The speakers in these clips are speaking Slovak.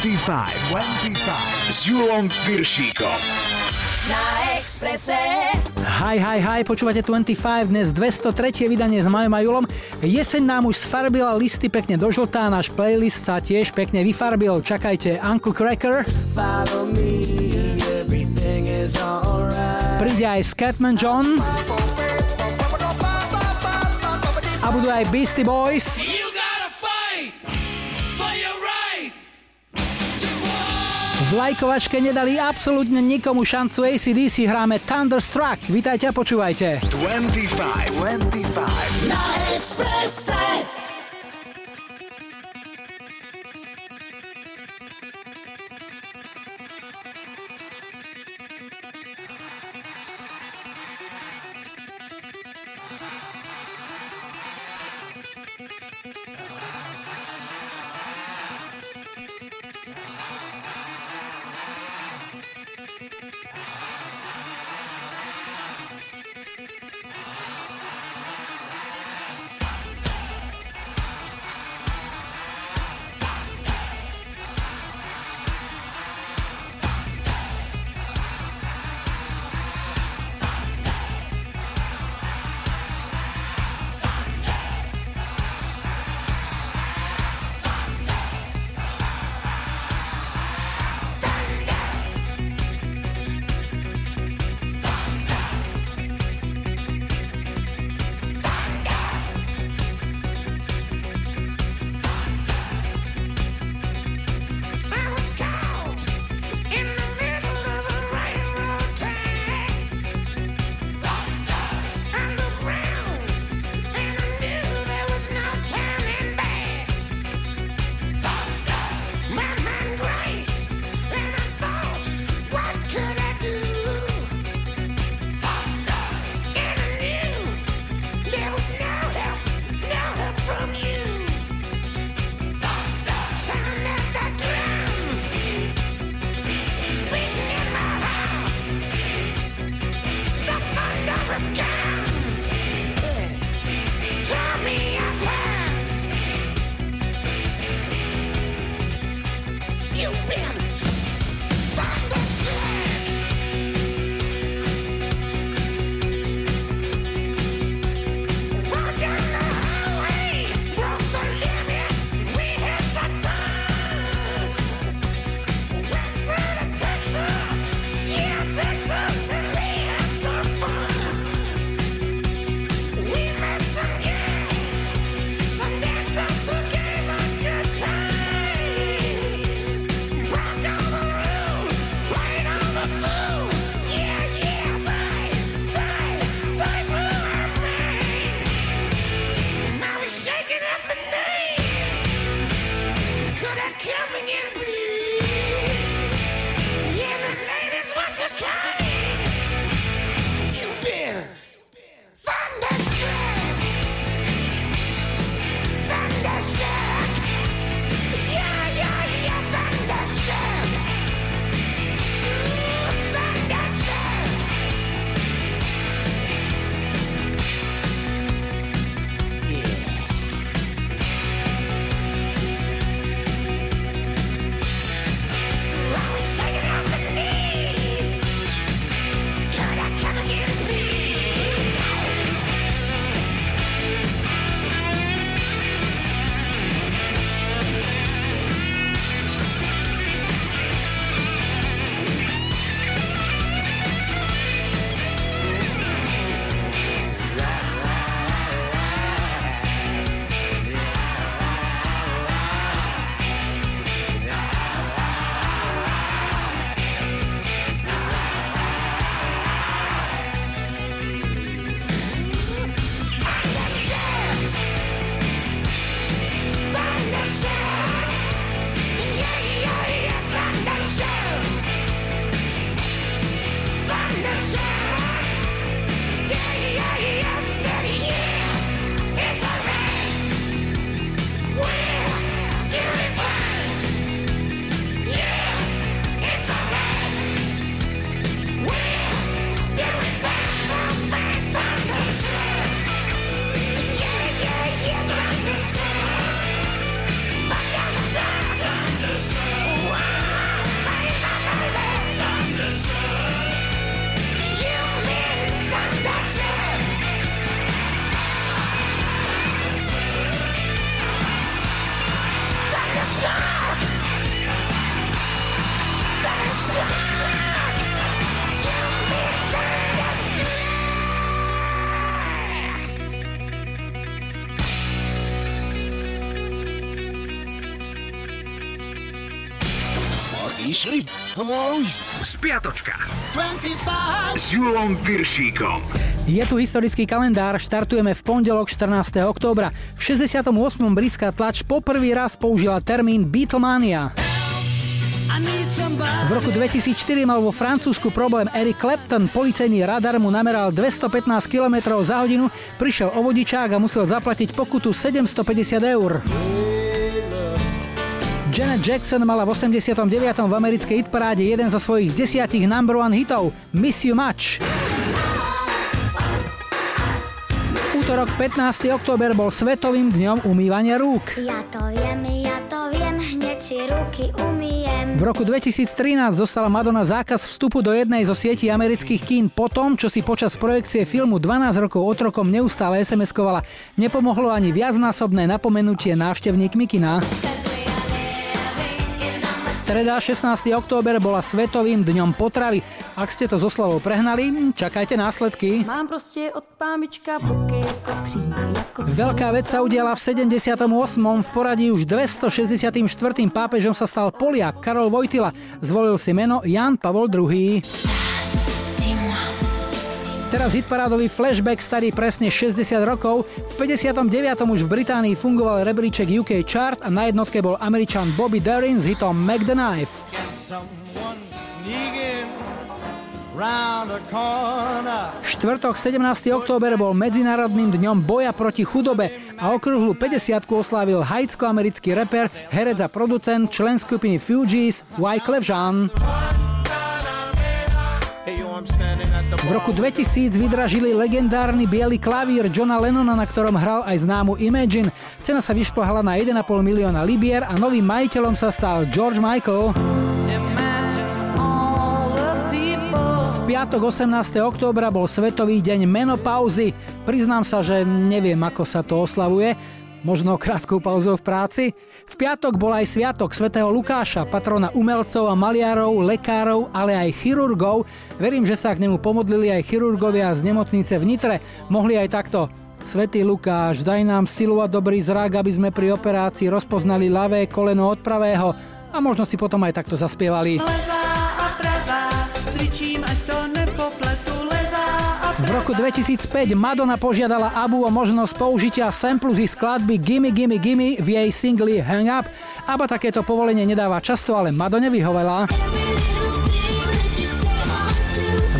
25, 25 s Julom Piršíkom. Na Exprese. Hi, hi, hi, počúvate 25, dnes 203. vydanie s Majom a Julom. Jeseň nám už sfarbila listy pekne do žltá, náš playlist sa tiež pekne vyfarbil. Čakajte Uncle Cracker. Príde aj Scatman John. A budú aj Beastie Boys. V lajkovačke nedali absolútne nikomu šancu ACDC, hráme Thunderstruck. Vítajte a počúvajte. 25, 25 Na Exprese. Išli? Spiatočka. 25 s Julom Viršíkom. Je tu historický kalendár, štartujeme v pondelok 14. októbra. V 68. britská tlač poprvý raz použila termín Beatlemania. V roku 2004 mal vo Francúzsku problém Eric Clapton. Policajný radar mu nameral 215 km za hodinu, prišiel o vodičák a musel zaplatiť pokutu 750 eur. Janet Jackson mala v 89. v americkej hitparáde jeden zo svojich desiatich number one hitov Miss You Much. Útorok 15. október bol svetovým dňom umývania rúk. Ja to viem, ja to viem, hneď si ruky umýjem. V roku 2013 dostala Madonna zákaz vstupu do jednej zo sietí amerických kín po tom, čo si počas projekcie filmu 12 rokov otrokom neustále SMS-kovala. Nepomohlo ani viacnásobné napomenutie návštevníkmi kina. Streda 16. október bola Svetovým dňom potravy. Ak ste to so slavou prehnali, čakajte následky. Mám proste od pámička boky ako skříň, ako Veľká vec sa udiala v 78. V poradí už 264. pápežom sa stal Poliak Karol Vojtila. Zvolil si meno Jan Pavol II. Teraz hitparádový flashback starý presne 60 rokov. V 59. už v Británii fungoval rebríček UK Chart a na jednotke bol američan Bobby Darin s hitom Make the Knife. Štvrtok 17. október bol Medzinárodným dňom boja proti chudobe a okrúhlu 50 oslávil haitsko-americký reper, herec a producent, člen skupiny Fugees Wyclef Jean. V roku 2000 vydražili legendárny biely klavír Johna Lennona, na ktorom hral aj známu Imagine. Cena sa vyšplhala na 1,5 milióna libier a novým majiteľom sa stal George Michael. V piatok 18. októbra bol Svetový deň menopauzy. Priznám sa, že neviem, ako sa to oslavuje. Možno krátkou pauzou v práci? V piatok bol aj sviatok svätého Lukáša, patrona umelcov a maliarov, lekárov, ale aj chirurgov. Verím, že sa k nemu pomodlili aj chirurgovia z nemocnice v Nitre. Mohli aj takto. Svetý Lukáš, daj nám silu a dobrý zrak, aby sme pri operácii rozpoznali ľavé koleno od pravého a možno si potom aj takto zaspievali. Levá a pravá, cvičím, ať V roku 2005 Madonna požiadala Abu o možnosť použitia samplu z skladby Gimme Gimme Gimme v jej singli Hang Up. Aba takéto povolenie nedáva často, ale Madone vyhovela.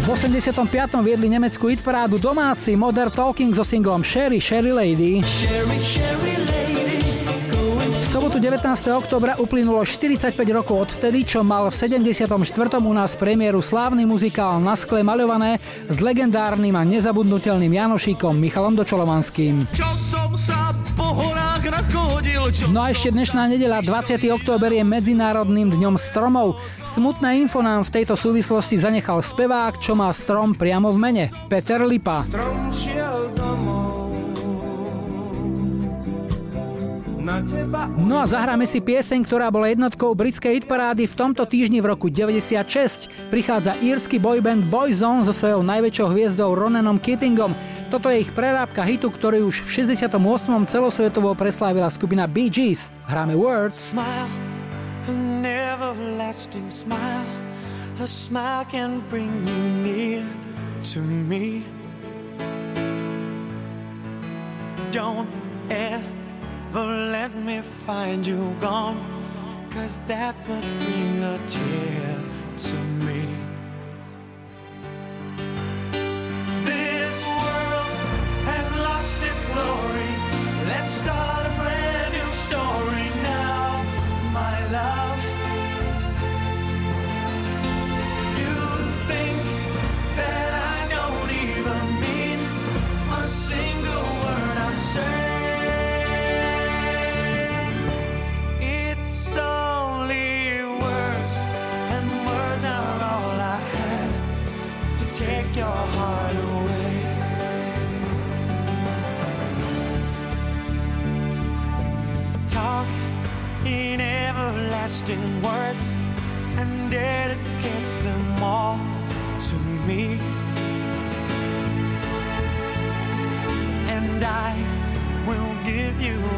V 85. viedli nemeckú hitparádu domáci Modern Talking so singlom Sherry Sherry Lady. V sobotu 19. oktobra uplynulo 45 rokov odvtedy, čo mal v 74. u nás premiéru slávny muzikál Na skle maľované s legendárnym a nezabudnutelným Janošíkom Michalom Dočolovanským. Čo som sa po horách nachodil, čo No a ešte dnešná nedeľa, 20. október je Medzinárodným dňom stromov. Smutné info nám v tejto súvislosti zanechal spevák, čo má strom priamo v mene. Peter Lipa. Strom šiel domov. No a zahráme si pieseň, ktorá bola jednotkou britskej hitparády v tomto týždni v roku 96. Prichádza írsky boyband Boyzone so svojou najväčšou hviezdou Ronanom Keatingom. Toto je ich prerábka hitu, ktorý už v 68. celosvetovo preslávila skupina Bee Gees. Hráme Words. smile, an everlasting smile. A smile can bring you near to me. Don't ever let me find you gone, cause that would bring a tear to me. This world has lost its glory. Let's start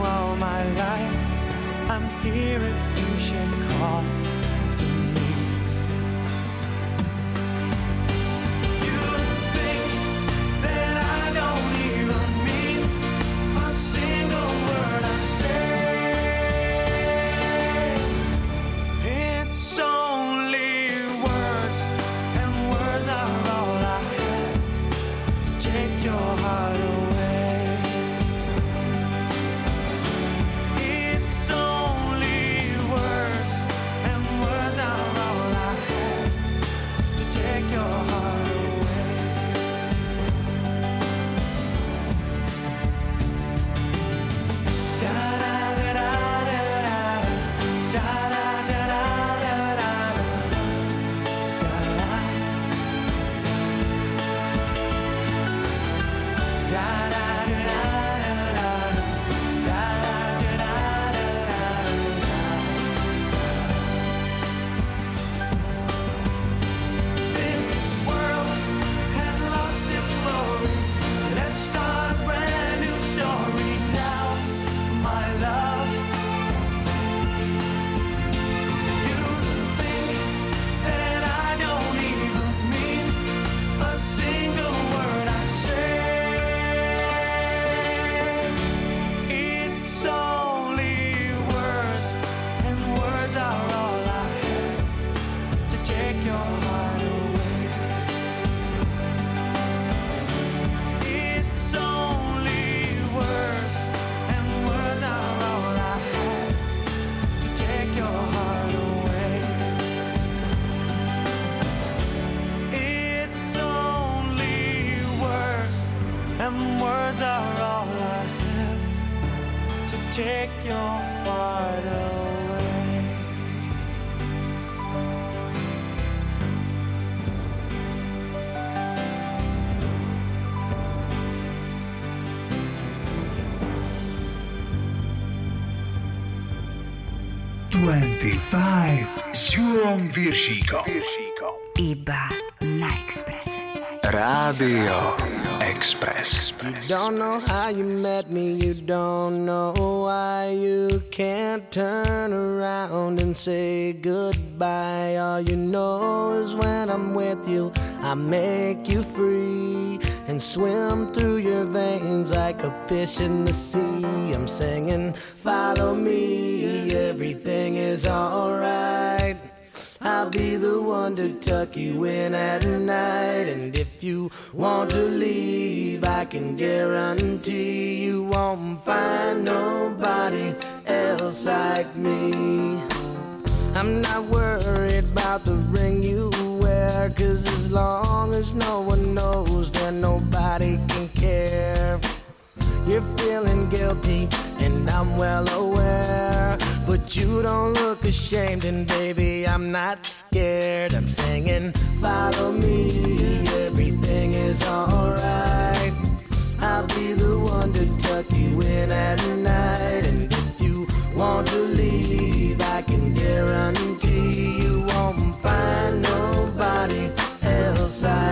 all my life. I'm here if you should call 25 Júlom Viršíkom. Viršíkom. Iba na Expresse. Rádio Express. You don't know how you met me, you don't know why you can't turn around and say goodbye. All you know is when I'm with you, I make you free and swim through your veins like a fish in the sea. I'm singing, follow me, everything is alright. I'll be the one to tuck you in at night. And if you want to leave, I can guarantee you won't find nobody else like me. I'm not worried about the ring you cause as long as no one knows, then nobody can care. You're feeling guilty, and I'm well aware. But you don't look ashamed, and baby, I'm not scared. I'm singing, follow me, everything is alright. I'll be the one to tuck you in at night. And if you want to leave, I can guarantee you won't find nobody else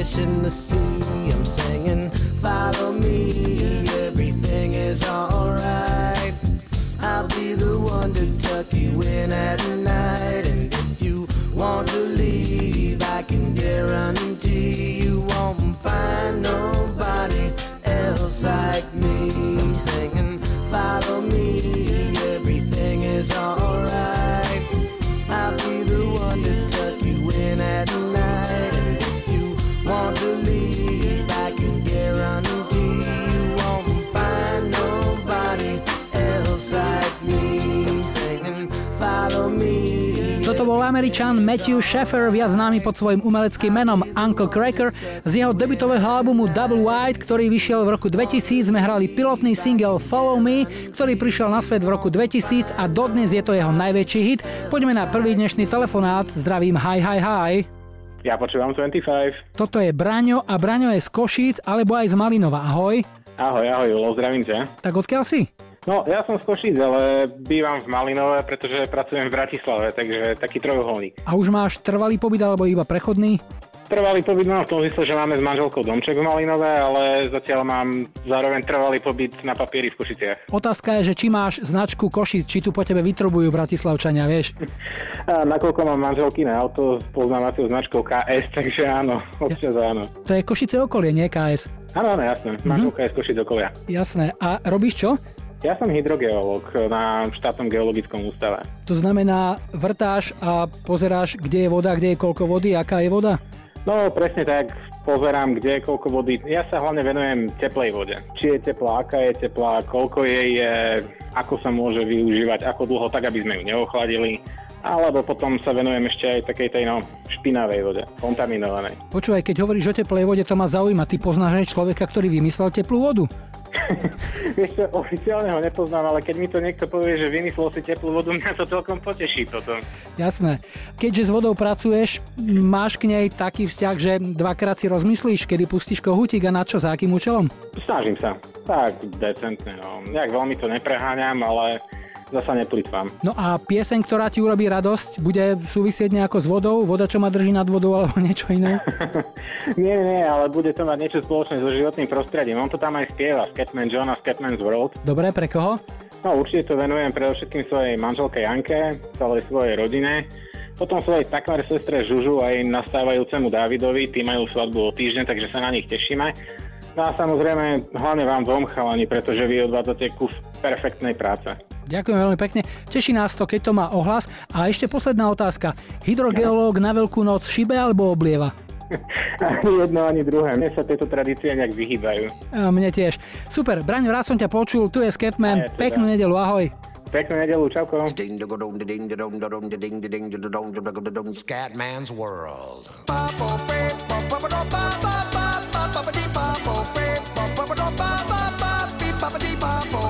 like fish in the sea. I'm singing, follow me, everything is alright. I'll be the one to tuck you in at night. And if you want to leave, I can guarantee you won't find nobody else like me. I'm singing, follow me, everything is alright. Bol Američan Matthew Sheffer, viac známy pod svojim umeleckým menom Uncle Cracker. Z jeho debutového albumu Double White, ktorý vyšiel v roku 2000, sme hrali pilotný single Follow Me, ktorý prišiel na svet v roku 2000 a dodnes je to jeho najväčší hit. Poďme na prvý dnešný telefonát. Zdravím, hi, hi, hi. Ja počúvam 25. Toto je Braňo a Braňo je z Košíc alebo aj z Malinova. Ahoj. Ahoj, ahoj, Julo, zdravím ťa. Tak odkiaľ si? No, ja som z Košíc, ale bývam v Malinove, pretože pracujem v Bratislave, takže taký trojuholník. A už máš trvalý pobyt alebo iba prechodný? Trvalý pobyt mám v tom zmysle, že máme s manželkou domček v Malinove, ale zatiaľ mám zároveň trvalý pobyt na papieri v Košiciach. Otázka je, že či máš značku Košic, či tu po tebe vytrubujú Bratislavčania, vieš? A nakoľko mám manželkyné auto s poznávaciou značkou KS, takže áno, občas áno. To je Košice okolie, nie KS. Áno, áno, jasné. Manželka je z Košic okolia. Jasné. A robíš čo? Ja som hydrogeológ na štátnom geologickom ústave. To znamená, vrtáš a pozeráš, kde je voda, kde je koľko vody, aká je voda? No, presne tak. Pozerám, kde je koľko vody. Ja sa hlavne venujem teplej vode. Či je teplá, aká je teplá, koľko jej je, ako sa môže využívať, ako dlho, tak aby sme ju neochladili. Alebo potom sa venujem ešte aj takej tej no, špinavej vode, kontaminovanej. Počúvaj, keď hovoríš o teplej vode, to ma zaujíma. Ty poznáš aj človeka, ktorý vymyslel teplú vodu? Vieš čo, oficiálne ho nepoznám, ale keď mi to niekto povie, že vymyslel si teplú vodu, mňa to celkom poteší toto. Jasné. Keďže s vodou pracuješ, máš k nej taký vzťah, že dvakrát si rozmyslíš, kedy pustíš kohútik a na čo, za akým účelom? Snažím sa. Tak, decentne, no. Nejak veľmi to nepreháňam, ale zasa neplitvám. No a pieseň, ktorá ti urobí radosť, bude súvisieť nejako s vodou? Voda, čo ma drží nad vodou, alebo niečo iné? nie, nie, ale bude to mať niečo spoločné so životným prostredím. On to tam aj spieva, Scatman John a Scatman's World. Dobre, pre koho? No určite to venujem predovšetkým svojej manželke Janke, celej svojej rodine. Potom svojej takmer sestre Žužu aj nastávajúcemu Davidovi, tí majú svadbu o týždeň, takže sa na nich tešíme. No a samozrejme, hlavne vám dvom chalani, pretože vy odvádzate kus perfektnej práce. Ďakujem veľmi pekne. Teší nás to, keď to má ohlas. A ešte posledná otázka. Hydrogeológ na Veľkú noc šibe alebo oblieva? Ani jedno, ani druhé. Mne sa tieto tradície nejak vyhýbajú. A mne tiež. Super, Braňo, rád som ťa počul. Tu je Skepman. Aj, teda. Peknú nedelu, ahoj. Peknú nedelu, čauko. Scatman's World. I'm calling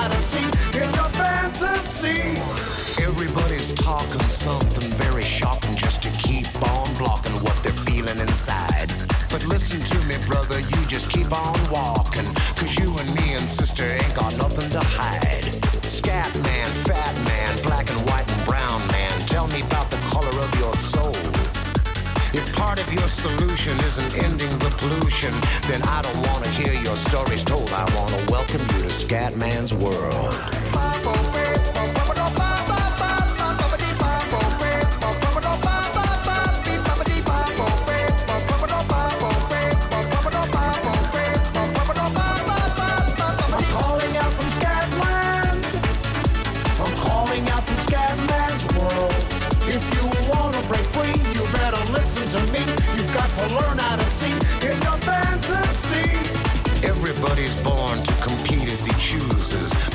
inside. But listen to me, brother, you just keep on walking. Cause you and me and sister ain't got nothing to hide. Scat man, fat man, black and white and brown man, tell me about the color of your soul. If part of your solution isn't ending the pollution, then I don't want to hear your stories told. I want to welcome you to Scatman's world.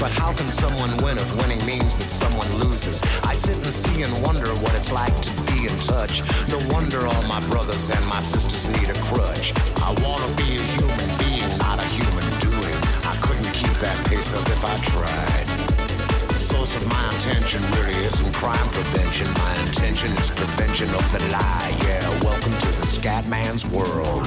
But how can someone win if winning means that someone loses? I sit and see and wonder what it's like to be in touch. No wonder all my brothers and my sisters need a crutch. I wanna be a human being, not a human doing. I couldn't keep that pace up if I tried. The source of my intention really isn't crime prevention. My intention is prevention of the lie. Yeah, welcome to the Scatman's world.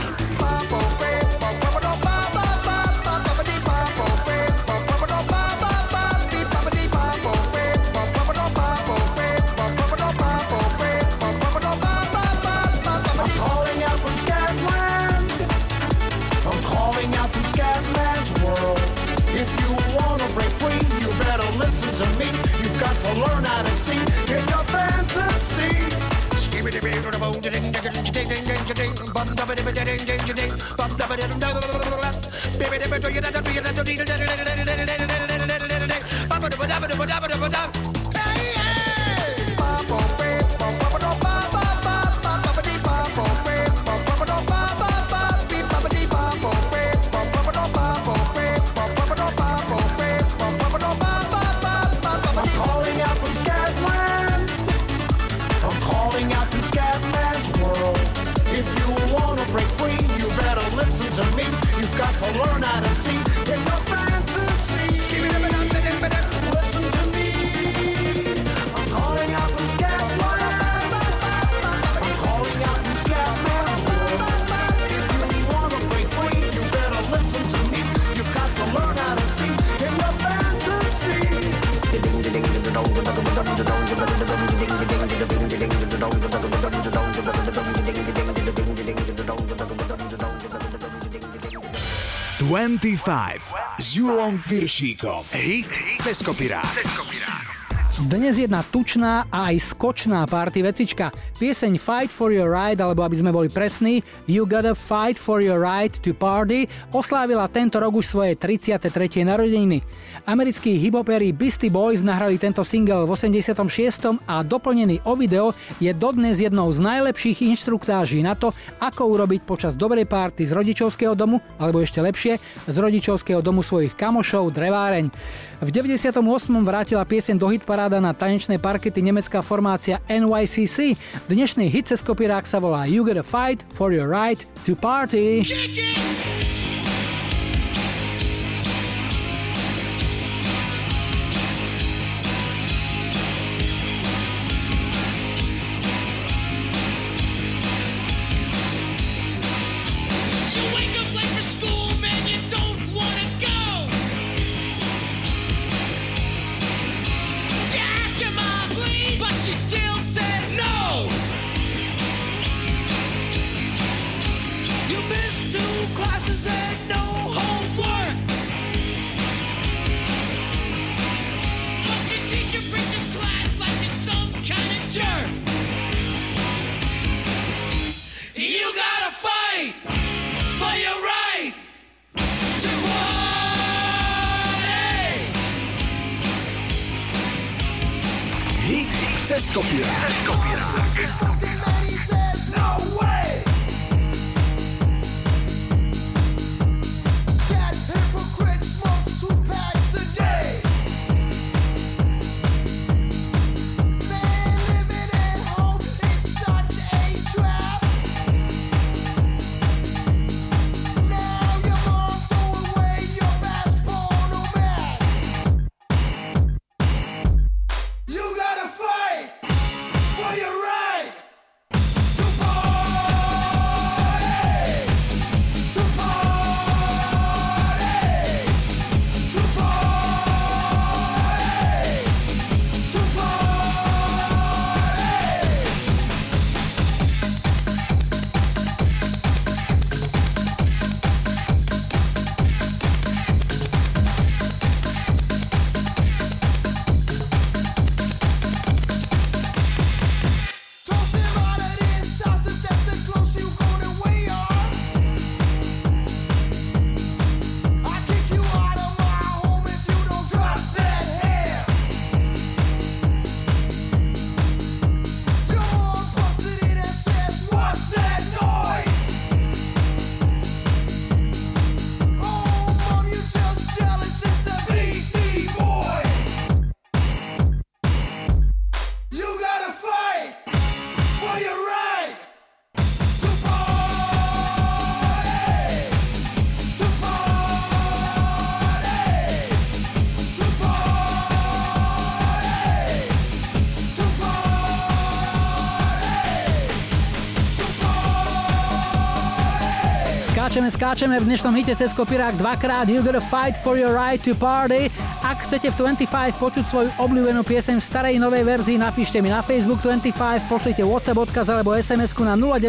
I'm 25 s Julom Piršíkom. Hit cez kopirát. Dnes jedna tučná a aj skočná party vecička. Pieseň Fight for your right, alebo aby sme boli presní, You gotta fight for your right to party, oslávila tento rok už svoje 33. narodeniny. Americkí hiphopery Beastie Boys nahrali tento single v 86. a doplnený o video je dodnes jednou z najlepších inštruktáží na to, ako urobiť počas dobrej party z rodičovského domu, alebo ešte lepšie, z rodičovského domu svojich kamošov dreváreň. V 98. vrátila pieseň do hitparáda na tanečné parkety nemecká formácia NYCC. Dnešný hit cez kopirák sa volá You Gotta Fight for Your Right to Party. You Skáčeme, skáčeme v dnešnom hite cez kopirák dvakrát You gotta fight for your right to party. Ak chcete v 25 počuť svoju obľúbenú pieseň v starej novej verzii, napíšte mi na Facebook 25, pošlite WhatsApp odkaz alebo sms na 0905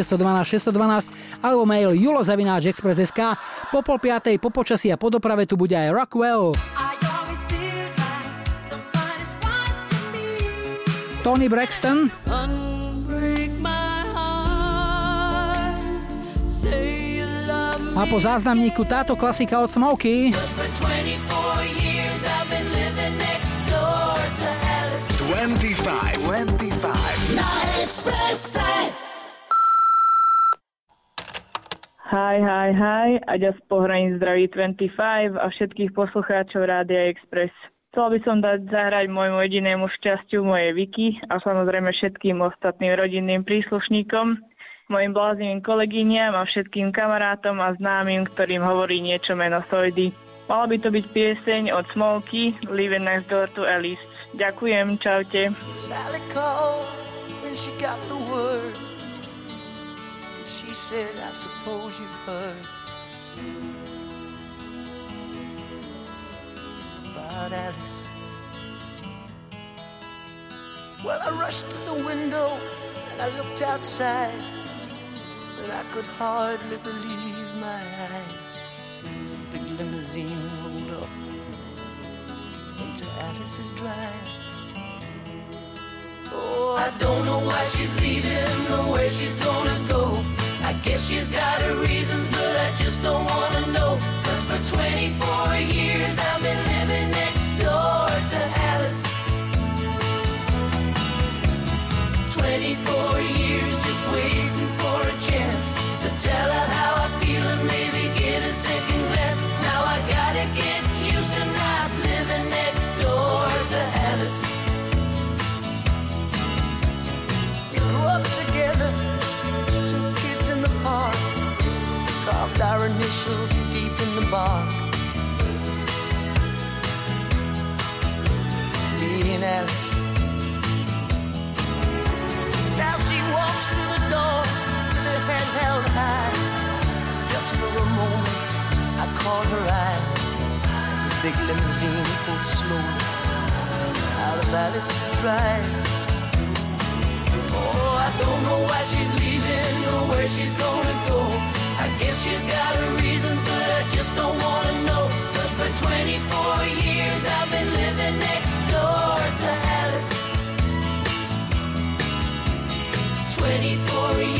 612 612 alebo mail julozavináčexpress.sk. Po pol piatej, po počasí a po doprave tu bude aj Rockwell. Tony Braxton, a po záznamníku táto klasika od Smokey. For 24 years I've been living next door to Alice. 25. 25. Na Expresse. Hi, hi, hi, Aďa z pohraní zdraví 25 a všetkých poslucháčov Rádia Express. Chcela by som dať zahrať môjmu jedinému šťastiu mojej Vicky a samozrejme všetkým ostatným rodinným príslušníkom, mojim bláznivým kolegyniam a všetkým kamarátom a známym, ktorým hovorí niečo meno Sojdy. Mala by to byť pieseň od Smolky Living Next Door to Alice. Ďakujem, čaute. Sally called when she got the word. She said, I suppose you've heard about Alice. Well, I rushed to the window and I looked outside, and I could hardly believe my eyes. A big limousine rolled up into Alice's drive. Oh, I don't know why she's leaving or where she's gonna go. I guess she's got her reasons, but I just don't wanna know. Cause for 24 years I've been living next door to Alice. 24 years to tell her how I feel and maybe get a second glance. Now I gotta get used to not living next door to Alice. We grew up together, two kids in the park, carved our initials deep in the bark. And Alice. Now she walks through the door head held high. Just for a moment, I caught her eye as a big limousine pulled slowly out of Alice's drive. Oh, I don't know why she's leaving or where she's gonna go. I guess she's got her reasons, but I just don't wanna know. Cause for 24 years I've been living next door to Alice. 24 years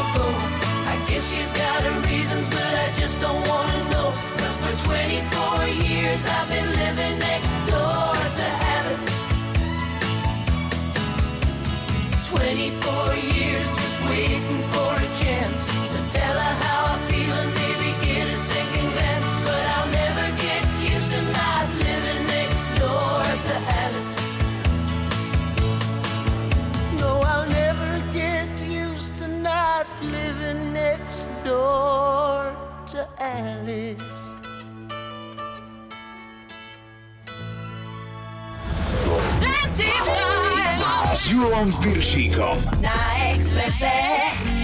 I guess she's got her reasons, but I just don't wanna know. Cause for 24 years I've been living next door door to Alice. S Julom Piršíkom. Na Expresse.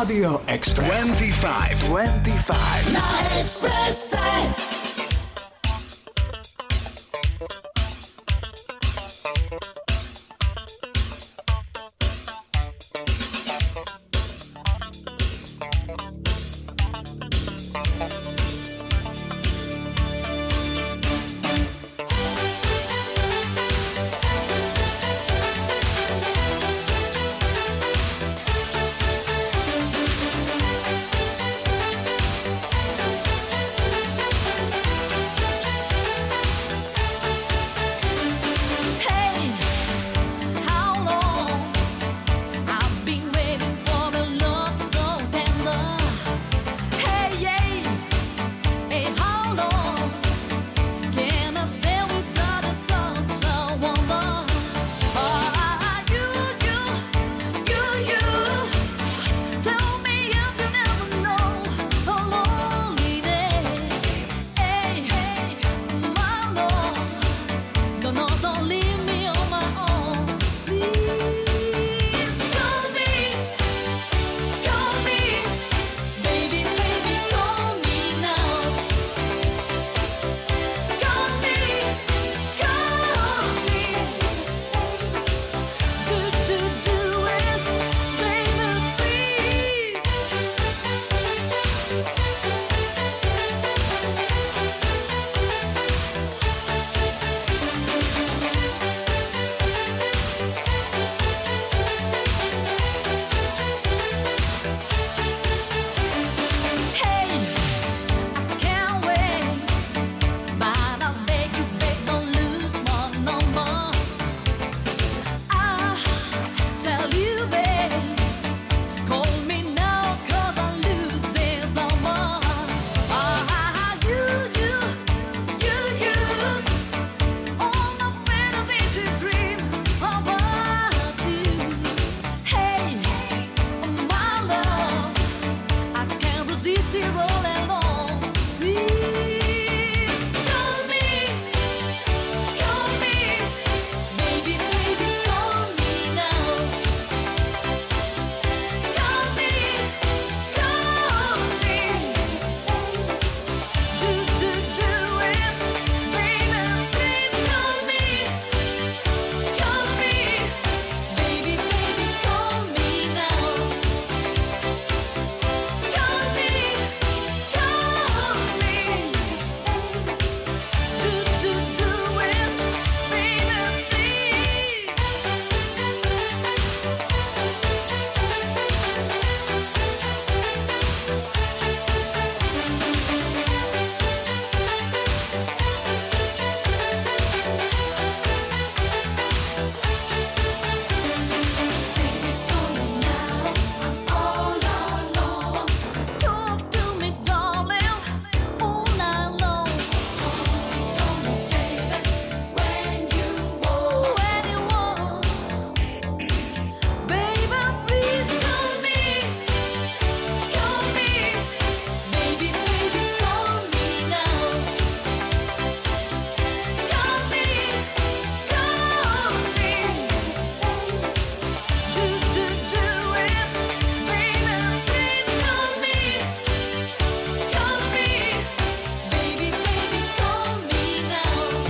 Rádio Express. 25. 25. Na Expresse.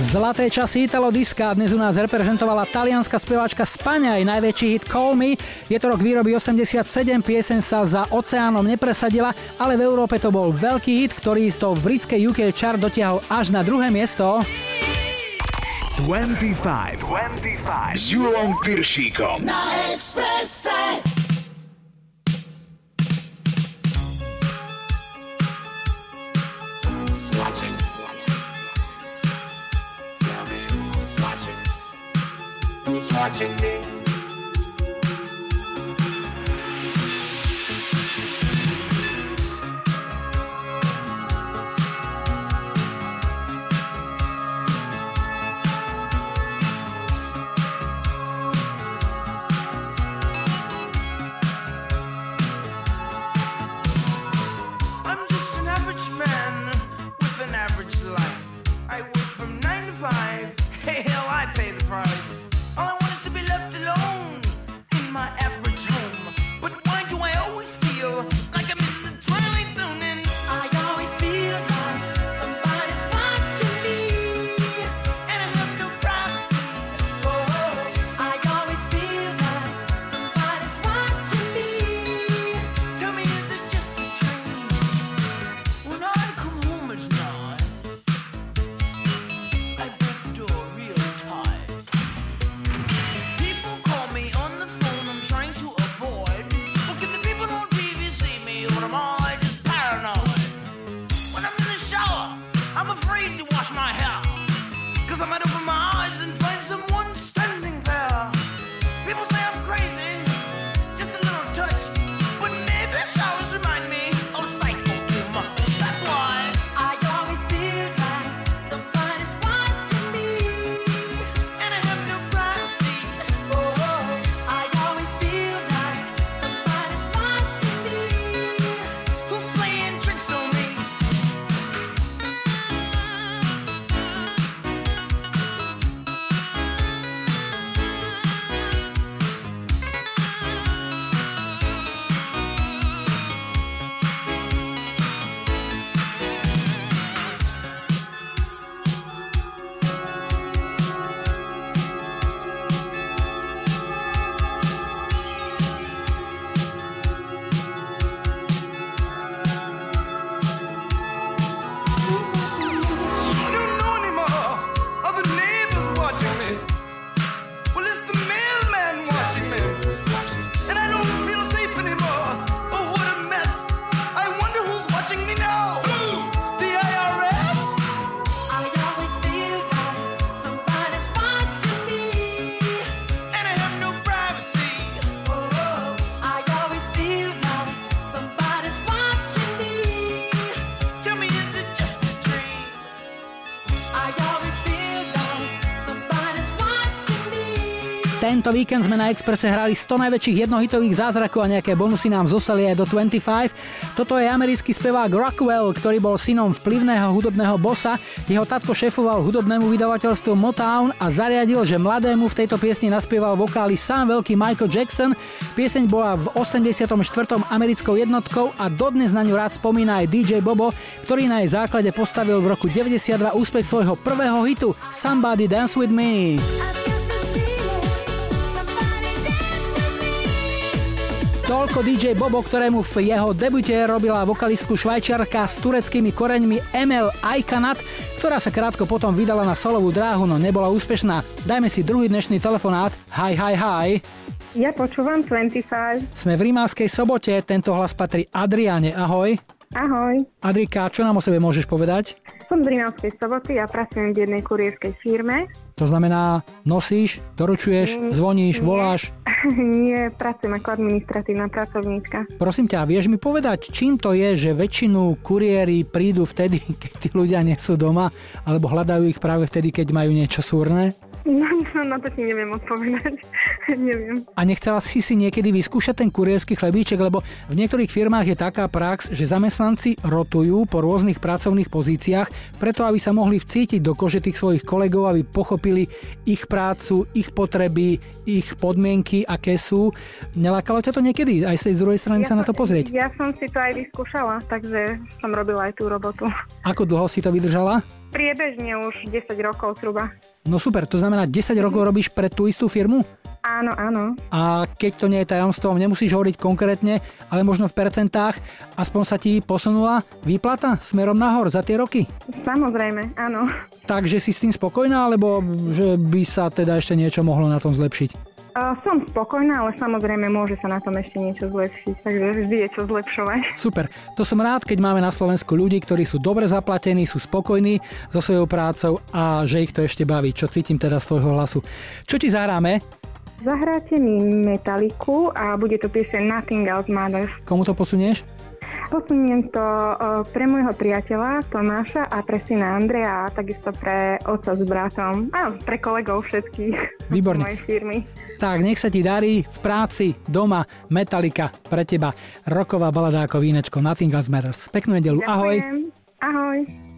Zlaté časy Italo Diska dnes u nás reprezentovala talianská speváčka Spania aj najväčší hit Call Me. Je to rok výroby 87, piesen sa za oceánom nepresadila, ale v Európe to bol veľký hit, ktorý to v britskej UK chart dotiahol až na druhé miesto. 25. 25. S Julom Piršíkom. Na Expresse. Watching me. Tento víkend sme na Expresse hrali 100 najväčších jednohitových zázrakov a nejaké bonusy nám zostali aj do 25. Toto je americký spevák Rockwell, ktorý bol synom vplyvného hudobného bossa. Jeho tatko šefoval hudobnému vydavateľstvu Motown a zariadil, že mladému v tejto piesni naspieval vokály sám veľký Michael Jackson. Pieseň bola v 84. americkou jednotkou a dodnes na ňu rád spomína aj DJ Bobo, ktorý na jej základe postavil v roku 92 úspech svojho prvého hitu Somebody Dance With Me. Toľko DJ Bobo, ktorému v jeho debute robila vokalistku švajčiarka s tureckými koreňmi Emel Aykanat, ktorá sa krátko potom vydala na solovú dráhu, no nebola úspešná. Dajme si druhý dnešný telefonát. Hi, hi, hi. Ja počúvam 25. Sme v Rímavskej sobote, tento hlas patrí Adriane. Ahoj. Ahoj. Adrika, čo nám o sebe môžeš povedať? Som z Rímavskej soboty a pracujem v jednej kurierskej firme. To znamená, nosíš, doručuješ, Mm, zvoníš, nie. voláš. Nie, pracujem ako administratívna pracovníčka. Prosím ťa, vieš mi povedať, čím to je, že väčšinu kuriéri prídu vtedy, keď tí ľudia nie sú doma, alebo hľadajú ich práve vtedy, keď majú niečo súrne? No, na to ti neviem odpovedať. neviem. A nechcela si si niekedy vyskúšať ten kurierský chlebíček, lebo v niektorých firmách je taká prax, že zamestnanci rotujú po rôznych pracovných pozíciách, preto aby sa mohli vcítiť do kože tých svojich kolegov, aby pochopili ich prácu, ich potreby, ich podmienky, aké sú. Nelákalo ťa to niekedy aj z tej druhej strany sa na to pozrieť? Ja som si to aj vyskúšala, takže som robila aj tú robotu. Ako dlho si to vydržala? Priebežne už 10 rokov zhruba. No super, to znamená 10 rokov robíš pre tú istú firmu? Áno, áno. A keď to nie je tajomstvom, nemusíš hovoriť konkrétne, ale možno v percentách, aspoň sa ti posunula výplata smerom nahor za tie roky? Samozrejme, áno. Takže si s tým spokojná, alebo že by sa teda ešte niečo mohlo na tom zlepšiť? Uh, som spokojná, ale samozrejme môže sa na tom ešte niečo zlepšiť, takže vždy je čo zlepšovať. Super, to som rád, keď máme na Slovensku ľudí, ktorí sú dobre zaplatení, sú spokojní so svojou prácou a že ich to ešte baví, čo cítim teda z tvojho hlasu. Čo ti zahráme? Zahráte mi Metaliku a bude to pieseň Nothing Else Matters. Komu to posunieš? Posuniem to uh, pre môjho priateľa Tomáša a pre syna Andreja a takisto pre otca s bratom a pre kolegov všetkých Výborne. mojej firmy. Tak, nech sa ti darí v práci, doma, Metalika pre teba. Roková balada ako vínečko, Nothing Else Matters. Peknú nedelu, ahoj. Ďakujem. Ahoj.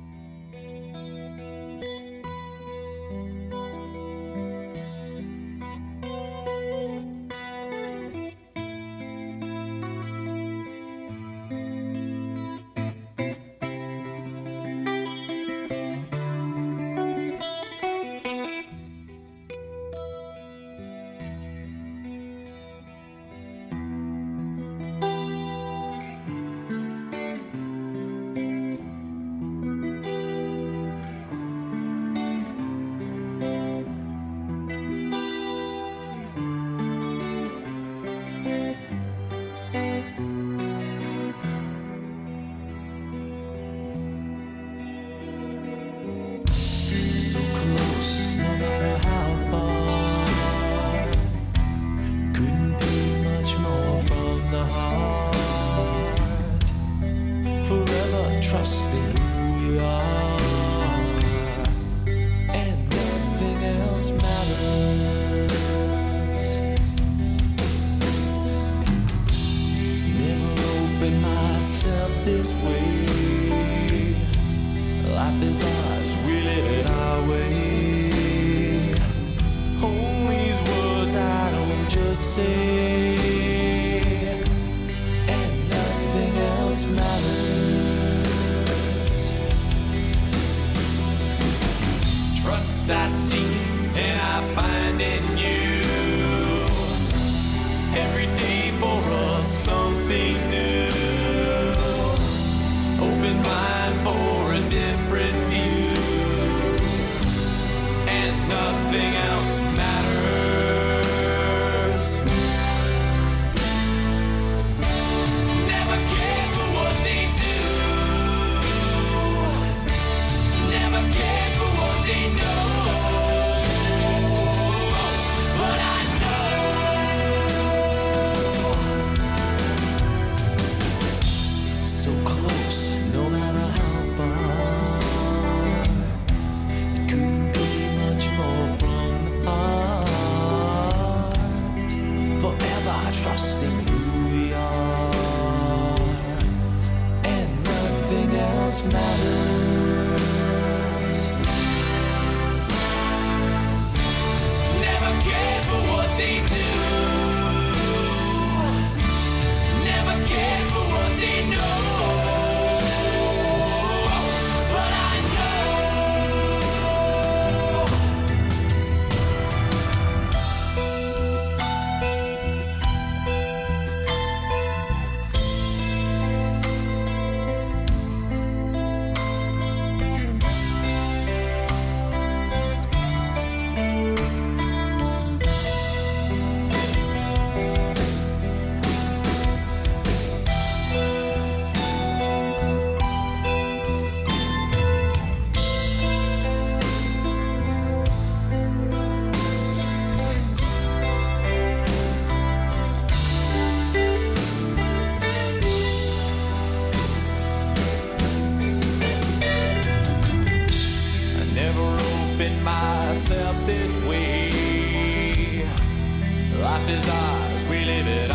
we live it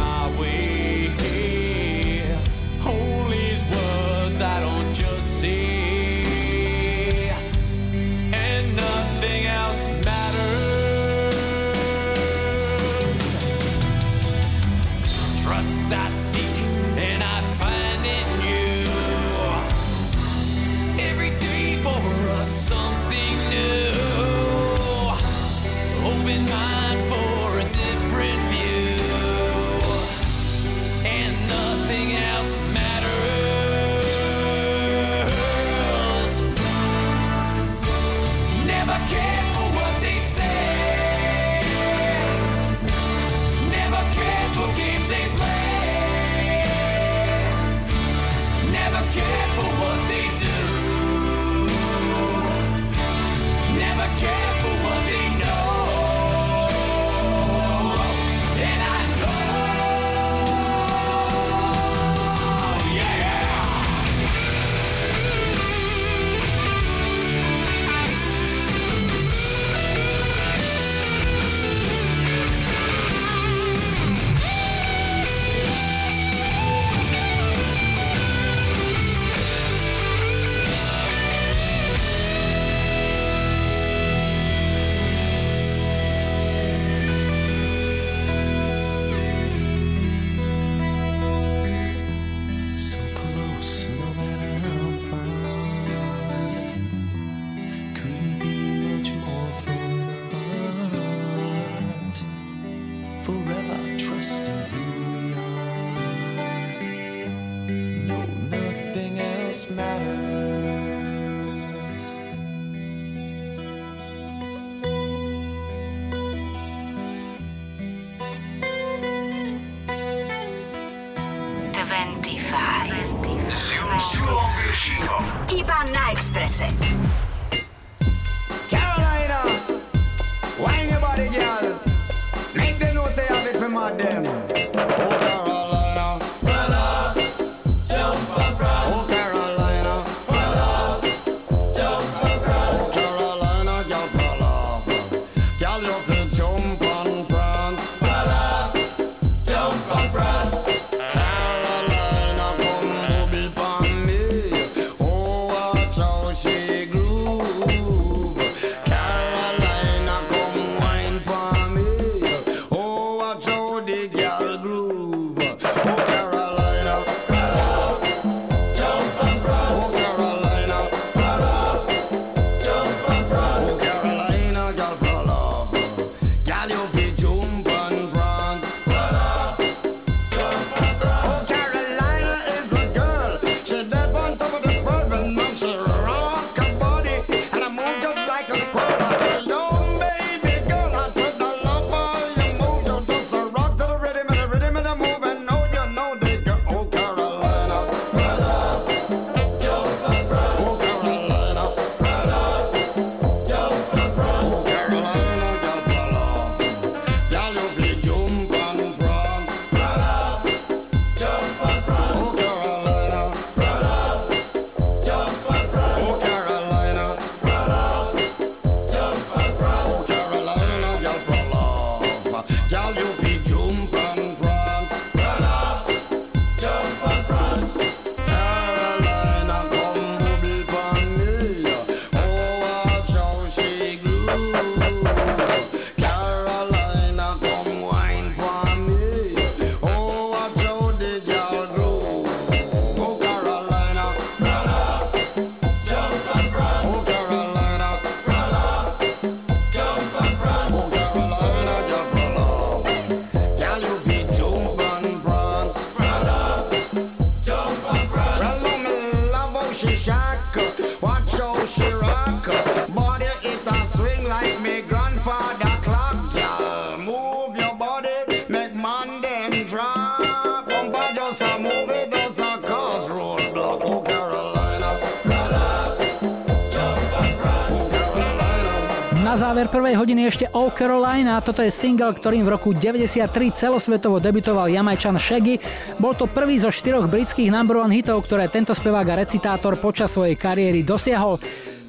hodiny ešte Oh Carolina, toto je single, ktorým v roku 93 celosvetovo debutoval Jamajčan Shaggy. Bol to prvý zo štyroch britských number one hitov, ktoré tento spevák a recitátor počas svojej kariéry dosiahol.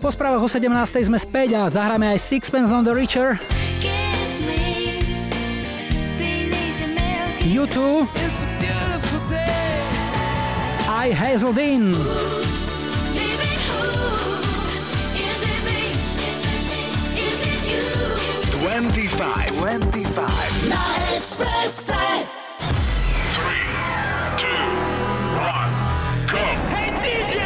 Po správach o 17. sme späť a zahráme aj Sixpence on the Richer. U2 aj Hazel Dean. 25, 25. Na Expresse. Hey DJ!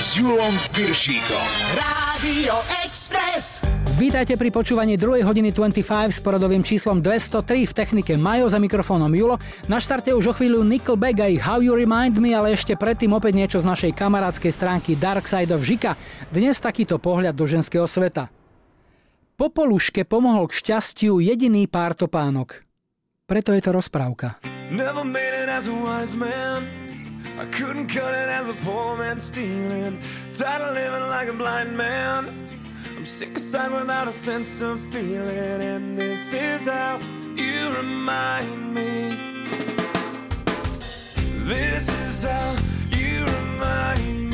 S Julom Piršíkom. Rádio Express. Vítajte pri počúvaní 2. hodiny 25 s poradovým číslom 203 v technike Majo za mikrofónom Julo. Na štarte už o chvíľu Nickelback aj How You Remind Me, ale ešte predtým opäť niečo z našej kamarádskej stránky Dark Side of Žika. Dnes takýto pohľad do ženského sveta. Popoluške pomohol k šťastiu jediný pár topánok. Preto je to rozprávka. Never made it as a wise man. I couldn't cut it as a poor man stealing. Tired of living like a blind man. Sick aside without a sense of feeling. And this is how you remind me. This is how you remind me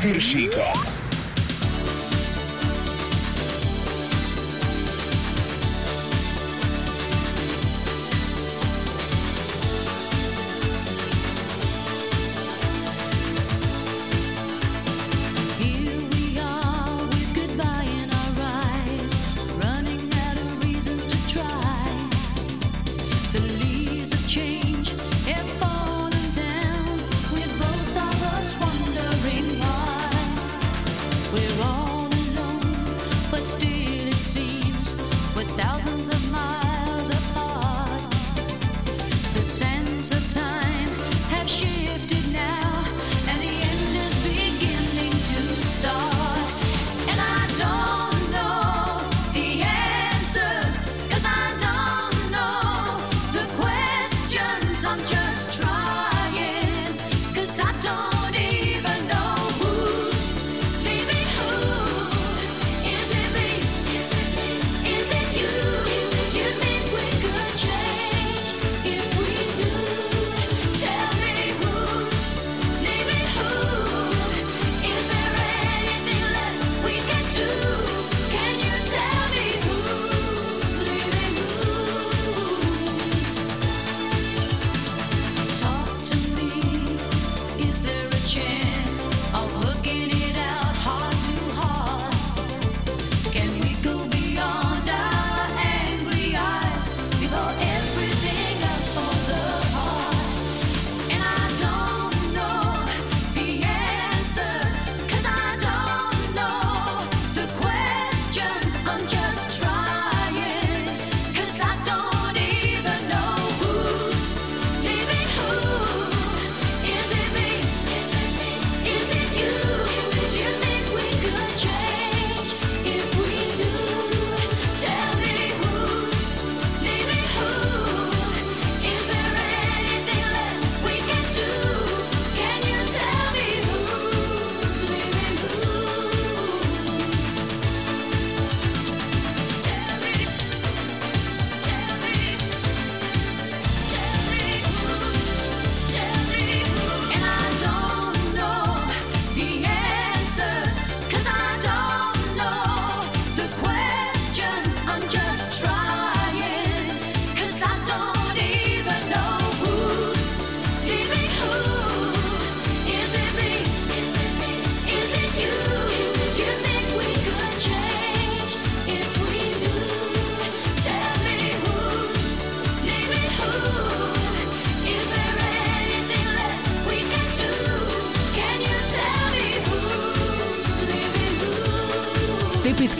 Julom Piršíkom. Here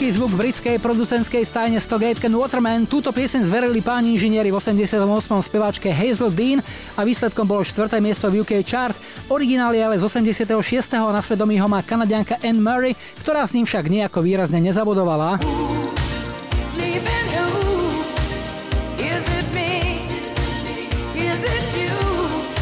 Typický zvuk britskej producentskej stajne Stogateken Waterman. Túto pieseň zverili páni inžinieri v 88. speváčke Hazel Dean a výsledkom bolo 4. miesto v UK chart. Originál je ale z 86. a na svedomí ho má kanadianka Anne Murray, ktorá s ním však nejako výrazne nezabodovala. Leaving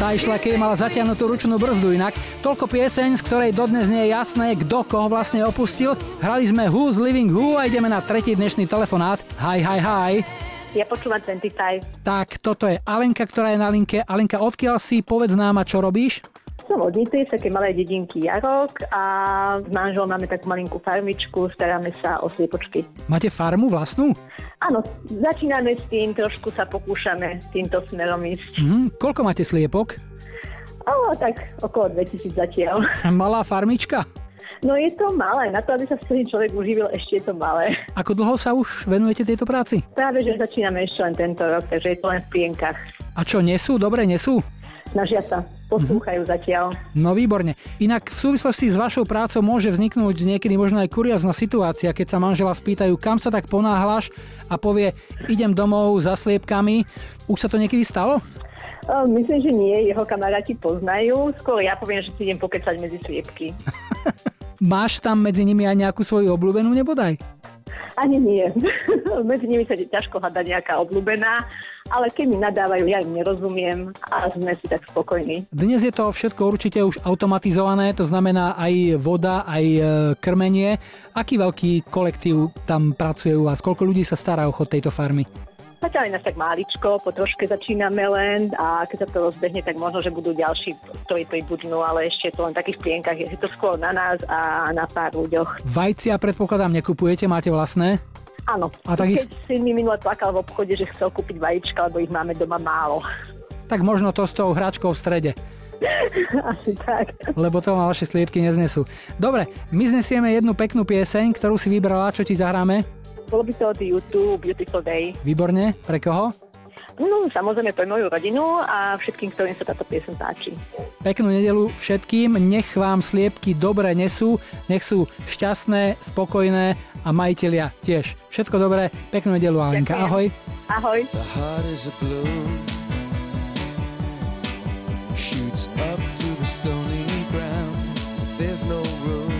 Tá išla, keď mala zatiahnutú ručnú brzdu inak. Toľko pieseň, z ktorej dodnes nie je jasné, kto koho vlastne opustil. Hrali sme Who's Living Who a ideme na tretí dnešný telefonát. Hi, hi, hi. Ja počúvam 25. Tak, toto je Alenka, ktorá je na linke. Alenka, odkiaľ si? Povedz nám, a čo robíš? Som od Nitry, z také malej dedinky Jarok a s manželom máme takú malinkú farmičku, staráme sa o sliepočky. Máte farmu vlastnú? Áno, začíname s tým, trošku sa pokúšame týmto smerom ísť. Mhm, koľko máte sliepok? Ale tak okolo 2000 zatiaľ. Malá farmička? No je to malé, na to, aby sa tým človek uživil, ešte je to malé. Ako dlho sa už venujete tejto práci? Práve, že začíname ešte len tento rok, takže je to len v plienkach. A čo, nesú? Dobre, nesú? Snažia sa, poslúchajú zatiaľ. No výborne. Inak v súvislosti s vašou prácou môže vzniknúť niekedy možno aj kuriózna situácia, keď sa manžela spýtajú, kam sa tak ponáhľaš a povie, idem domov za sliepkami. Už sa to niekedy stalo? Myslím, že nie, jeho kamaráti poznajú. Skôr ja poviem, že si idem pokecať medzi sliepky. Máš tam medzi nimi aj nejakú svoju obľúbenú nebodaj? Ani nie. medzi nimi sa ťažko hľadá nejaká obľúbená, ale keď mi nadávajú, ja im nerozumiem a sme si tak spokojní. Dnes je to všetko určite už automatizované, to znamená aj voda, aj e, krmenie. Aký veľký kolektív tam pracuje u vás? Koľko ľudí sa stará o chod tejto farmy? Zatiaľ je nás tak máličko, po troške začíname len a keď sa to rozbehne, tak možno, že budú ďalší, ktorí pribudnú, ale ešte je to len v takých plienkach, je to skôr na nás a na pár ľuďoch. Vajcia predpokladám nekupujete, máte vlastné? Áno. A tak Keď syn mi minule plakal v obchode, že chcel kúpiť vajíčka, lebo ich máme doma málo. Tak možno to s tou hračkou v strede. Asi tak. Lebo to ma vaše sliepky neznesú. Dobre, my znesieme jednu peknú pieseň, ktorú si vybrala, čo ti zahráme. Bolo by to od YouTube Beautiful Day. Výborne, pre koho? No, samozrejme pre moju rodinu a všetkým, ktorým sa táto piesen páči. Peknú nedelu všetkým, nech vám sliepky dobre nesú, nech sú šťastné, spokojné a majiteľia tiež. Všetko dobré, peknú nedelu Alenka, ahoj. Ahoj. The heart is a bloom Shoots up through the stony ground There's no room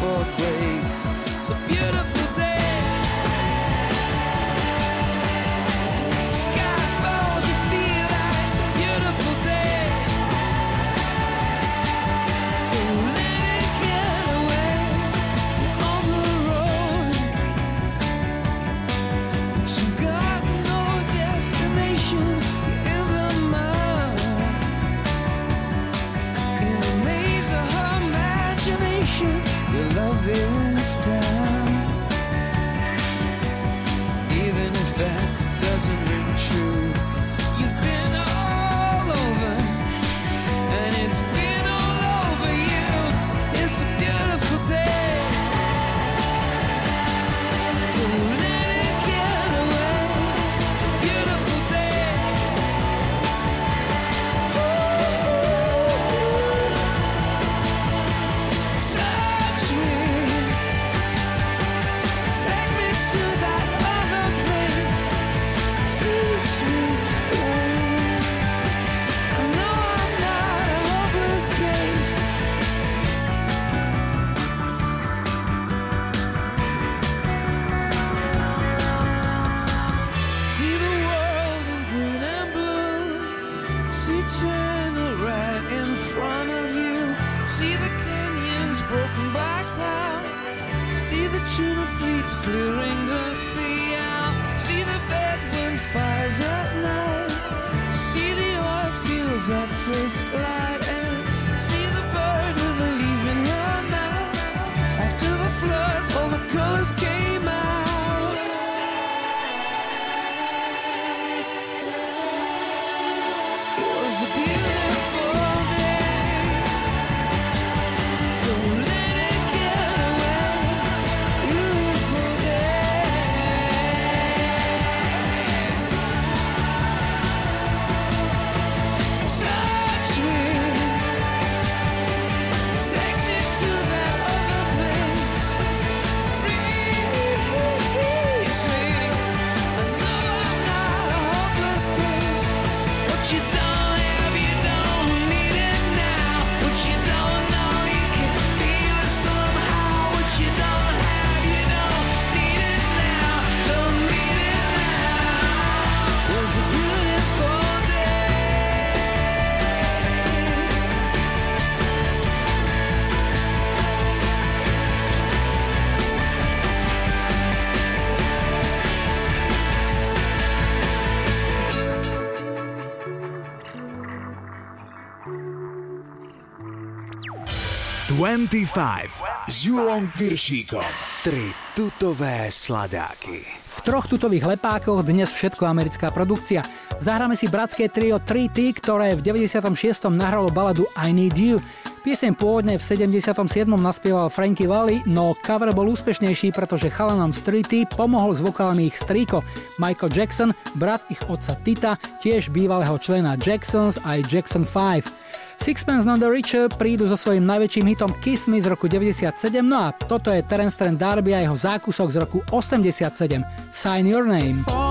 for grace. A beautiful s Julom Piršíkom. Tri tutové sladáky. V troch tutových lepákoch dnes všetko americká produkcia. Zahráme si bratské trio 3T, ktoré v 96. nahralo baladu I Need You. Pieseň pôvodne v 77. naspieval Frankie Valli, no cover bol úspešnejší, pretože chalanom z 3T pomohol s vokálmi ich strýko Michael Jackson, brat ich otca Tita, tiež bývalého člena Jacksons aj Jackson 5. Sixpence Not the Richer prídu so svojím najväčším hitom Kiss Me z roku 97, no a toto je Terence Trent D'Arby a jeho zákusok z roku 87 Sign Your Name.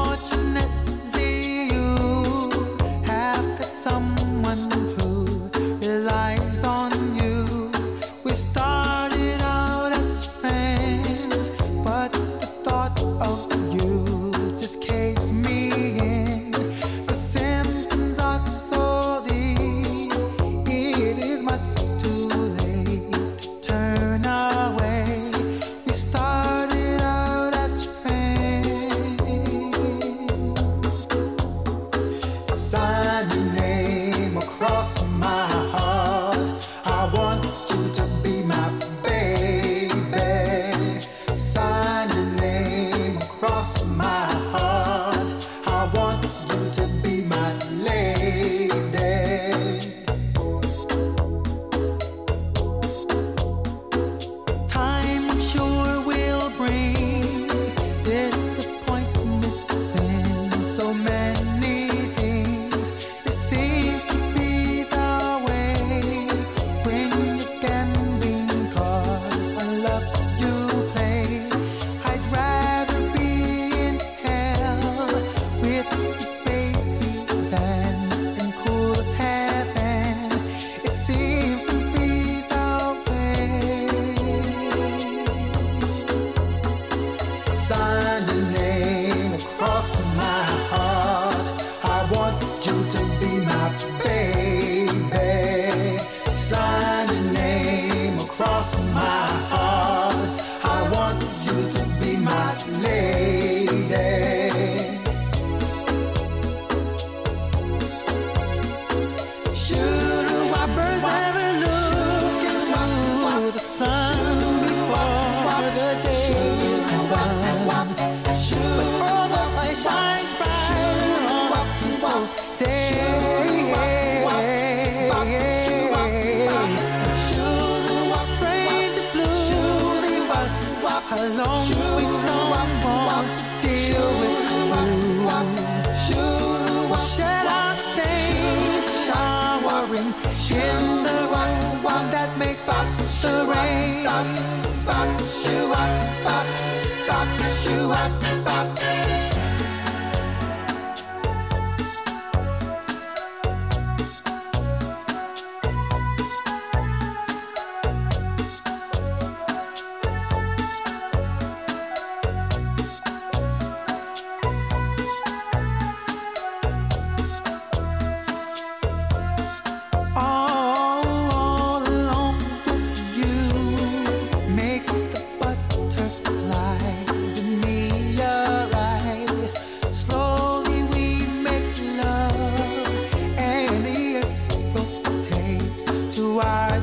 Rotates to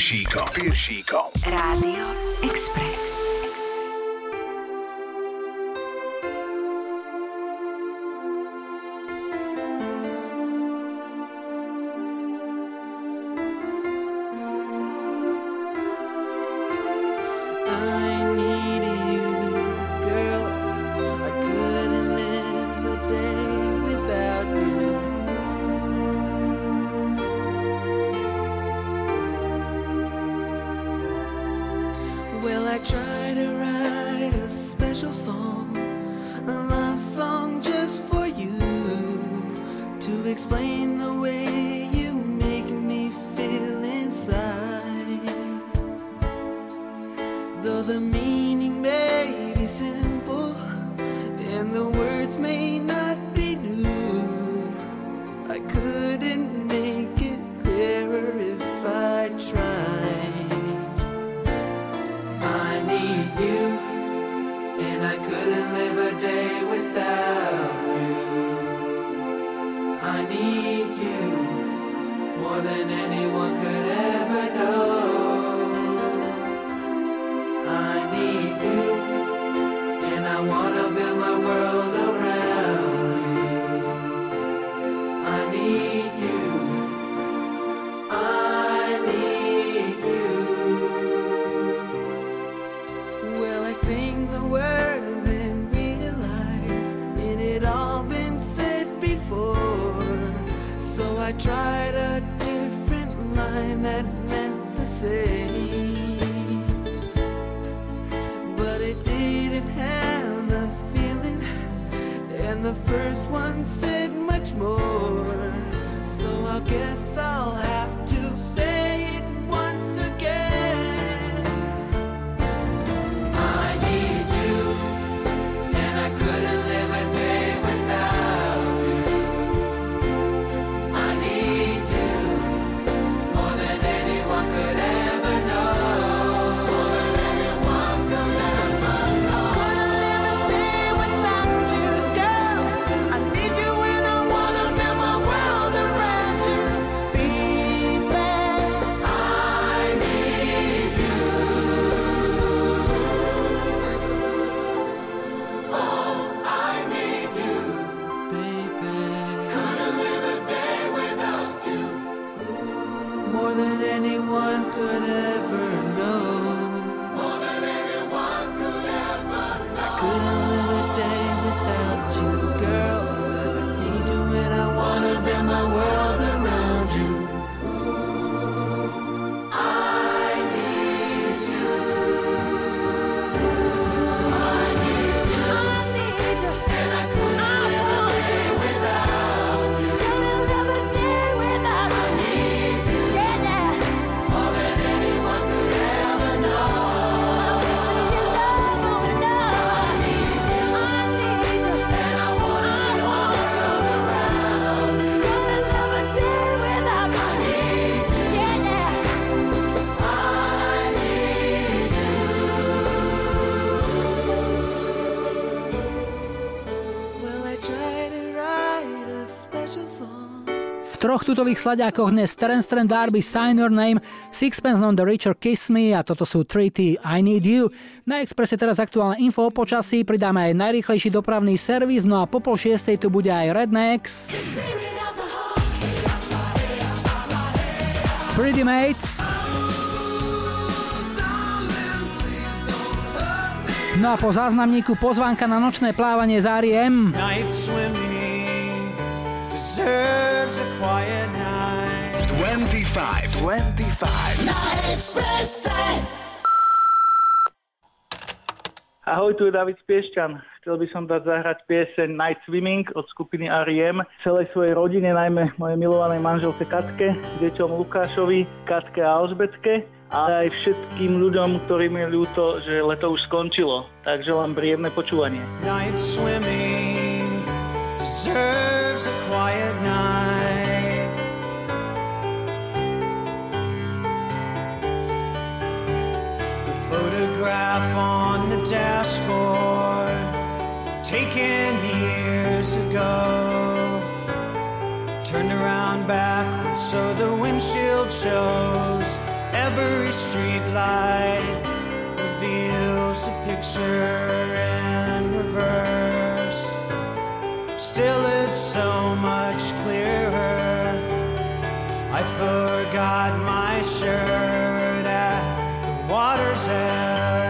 Férsíka. Férsíka. tutových sladiakoch dnes Terence Trent Darby, Sign Your Name, Sixpence on the Richer Kiss Me a toto sú 3 I Need You. Na Expresse teraz aktuálne info o počasí, pridáme aj najrýchlejší dopravný servis, no a po pol šiestej tu bude aj Rednex. Pretty Mates. No a po záznamníku pozvánka na nočné plávanie z R.E.M. Night swimming deserves a quiet night. 25, 25. Na Expresse. Ahoj, tu je David Piešťan. Chcel by som dať zahrať pieseň Night Swimming od skupiny R.E.M. celej svojej rodine, najmä mojej milovanej manželke Katke, deťom Lukášovi, Katke a Alžbetke a aj všetkým ľuďom, ktorým je ľúto, že leto už skončilo. Takže vám príjemné počúvanie. Night swimming deserves a quiet night. The photograph on the dashboard, taken years ago, turned around backwards so the windshield shows every street light reveals a picture in reverse still it's so much clearer. I forgot my shirt at the water's edge.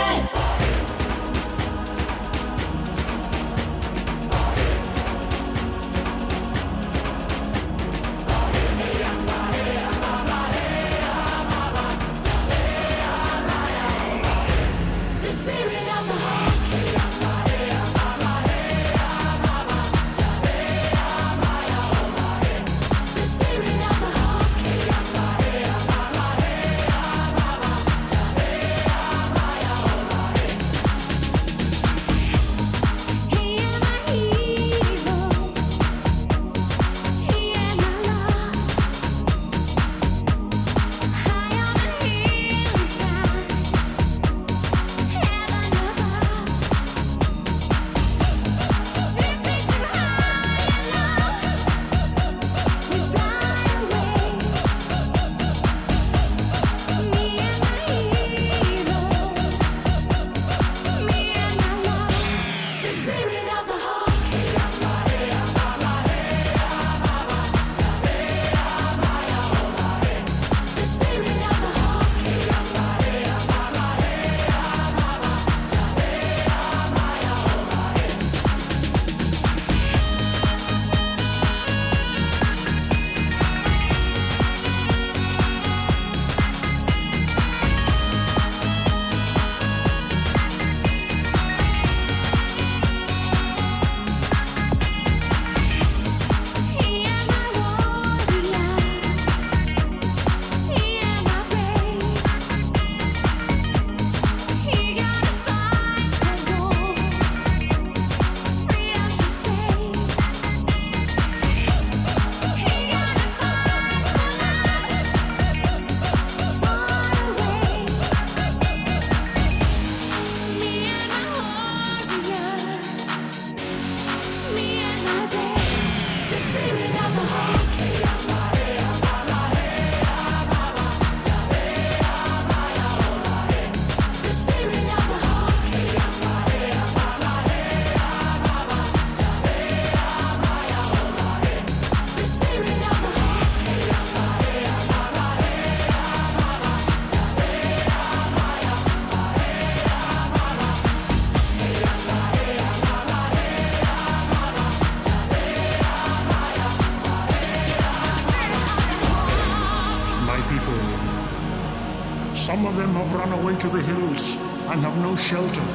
Shelter,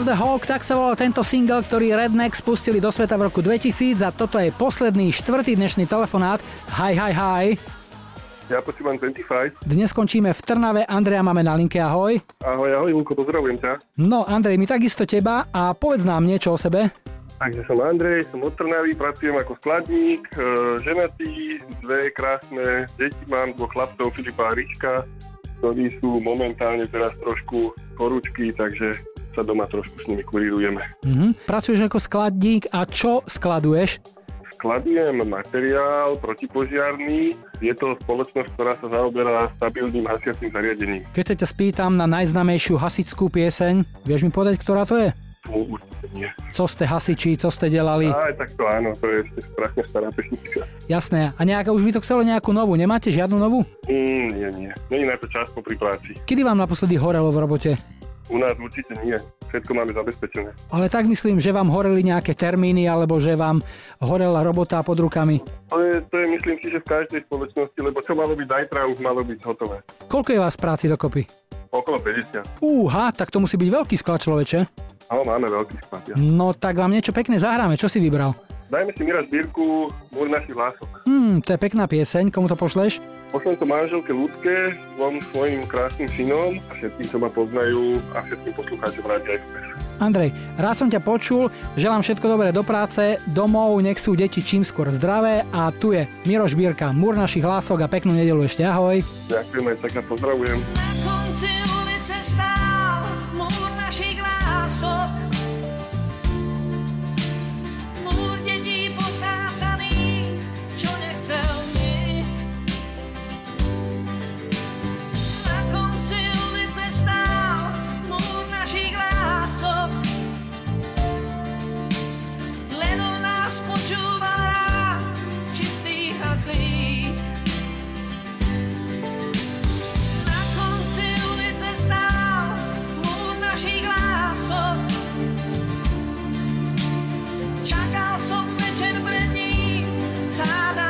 of the Hawk, tak sa volal tento single, ktorý Redneck spustili do sveta v roku 2000 a toto je posledný štvrtý dnešný telefonát. Hi, hi, hi. Ja počúvam 25. Dnes skončíme v Trnave, Andreja máme na linke, ahoj. Ahoj, ahoj, Luko, pozdravujem ťa. No, Andrej, my takisto teba a povedz nám niečo o sebe. Takže som Andrej, som od Trnavy, pracujem ako skladník, e, ženatý, dve krásne deti mám, dvoch chlapcov, Filipa a Ríška, ktorí sú momentálne teraz trošku horúčky, takže sa doma trošku s nimi kurírujeme. Mhm. Pracuješ ako skladník a čo skladuješ? Skladujem materiál protipožiarný. Je to spoločnosť, ktorá sa zaoberá stabilným hasiacím zariadením. Keď sa ťa spýtam na najznámejšiu hasičskú pieseň, vieš mi povedať, ktorá to je? Tu určite nie. Co ste hasiči, co ste delali? Aj tak to áno, to je ešte strašne stará pesnička. Jasné. A nejaká, už by to chcelo nejakú novú. Nemáte žiadnu novú? Mm, nie, nie. Není na to čas po pri práci. Kedy vám naposledy horelo v robote? U nás určite nie. Všetko máme zabezpečené. Ale tak myslím, že vám horeli nejaké termíny, alebo že vám horela robota pod rukami. To je, to je myslím si, že v každej spoločnosti, lebo čo malo byť zajtra, už malo byť hotové. Koľko je vás práci dokopy? Okolo 50. Úha, tak to musí byť veľký sklad človeče. Áno, máme veľký sklad. Ja. No tak vám niečo pekné zahráme. Čo si vybral? Dajme si Mira zbierku Múr našich hlások. Hmm, to je pekná pieseň. Komu to pošleš? Pošlem to manželke Ľudke, dvom svojim krásnym synom a všetkým, čo ma poznajú a všetkým poslucháčom Rádia Express. Andrej, rád som ťa počul, želám všetko dobré do práce, domov, nech sú deti čím skôr zdravé a tu je Miro Žbírka, múr našich hlások a peknú nedelu ešte, ahoj. Ďakujem aj tak a pozdravujem. konci ulice stál múr našich lások. časov Len on nás počúva rád, čistých a zlých Na konci ulice stál múr našich lásov Čakal som večer pred ním, záda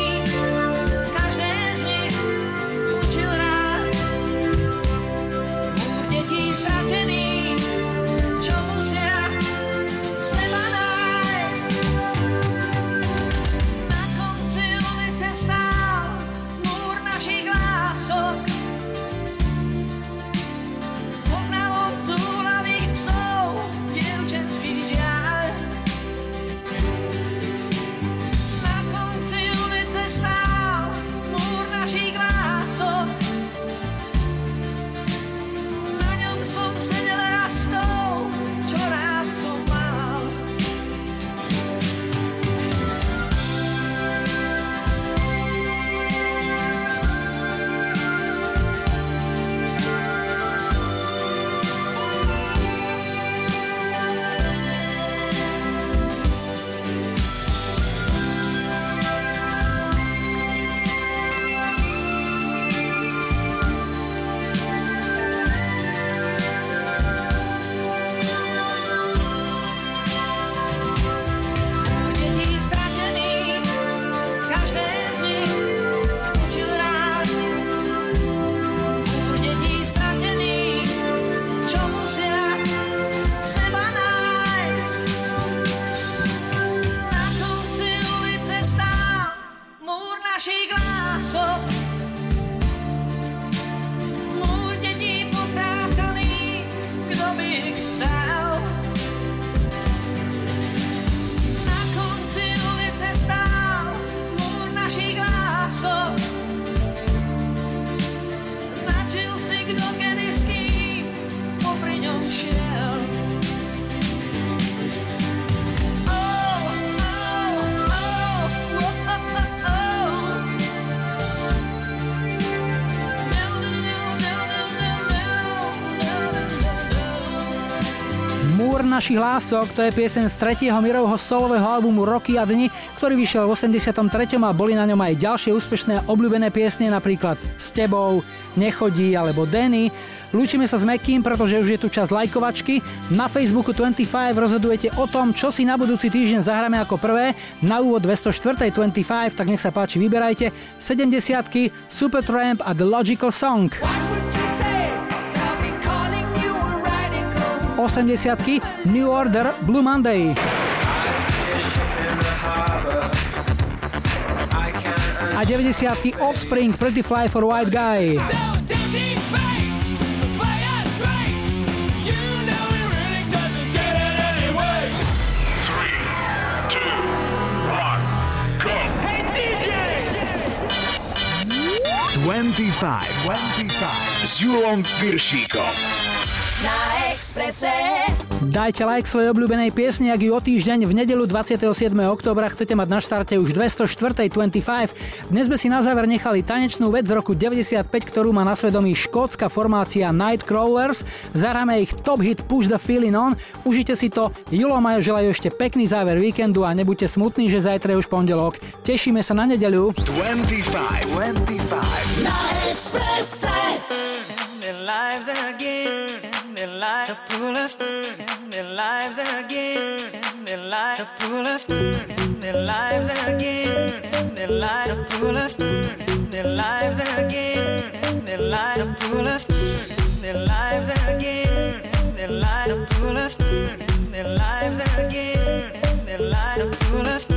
lások, to je piesen z tretieho Mirovho solového albumu Roky a dni, ktorý vyšiel v 83. a boli na ňom aj ďalšie úspešné a obľúbené piesne, napríklad S tebou, Nechodí alebo Denny. Lúčime sa s Mekým, pretože už je tu čas lajkovačky. Na Facebooku 25 rozhodujete o tom, čo si na budúci týždeň zahráme ako prvé. Na úvod 204. 25, tak nech sa páči, vyberajte. 70 Supertramp a The Logical Song. 80 New Order Blue Monday. A 90 Offspring Pretty Fly for White Guy. Twenty-five. Twenty-five. S Julom Piršíkom. Na Exprese. Dajte like svojej obľúbenej piesni, ak ju o týždeň v nedelu 27. oktobra chcete mať na štarte už 204. 25. Dnes sme si na záver nechali tanečnú vec z roku 95, ktorú má na svedomí škótska formácia Nightcrawlers. Zahráme ich top hit Push the Feeling On. Užite si to. Julo Majo želajú ešte pekný záver víkendu a nebuďte smutní, že zajtra je už pondelok. Tešíme sa na nedeľu. 25. 25. Na Exprese. To pull us, their lives again, their lives to pull us, their lives again, their lives to pull us, their lives again, their lives to pull us, their lives again, their lives to pull us, their lives again, their lives to pull us,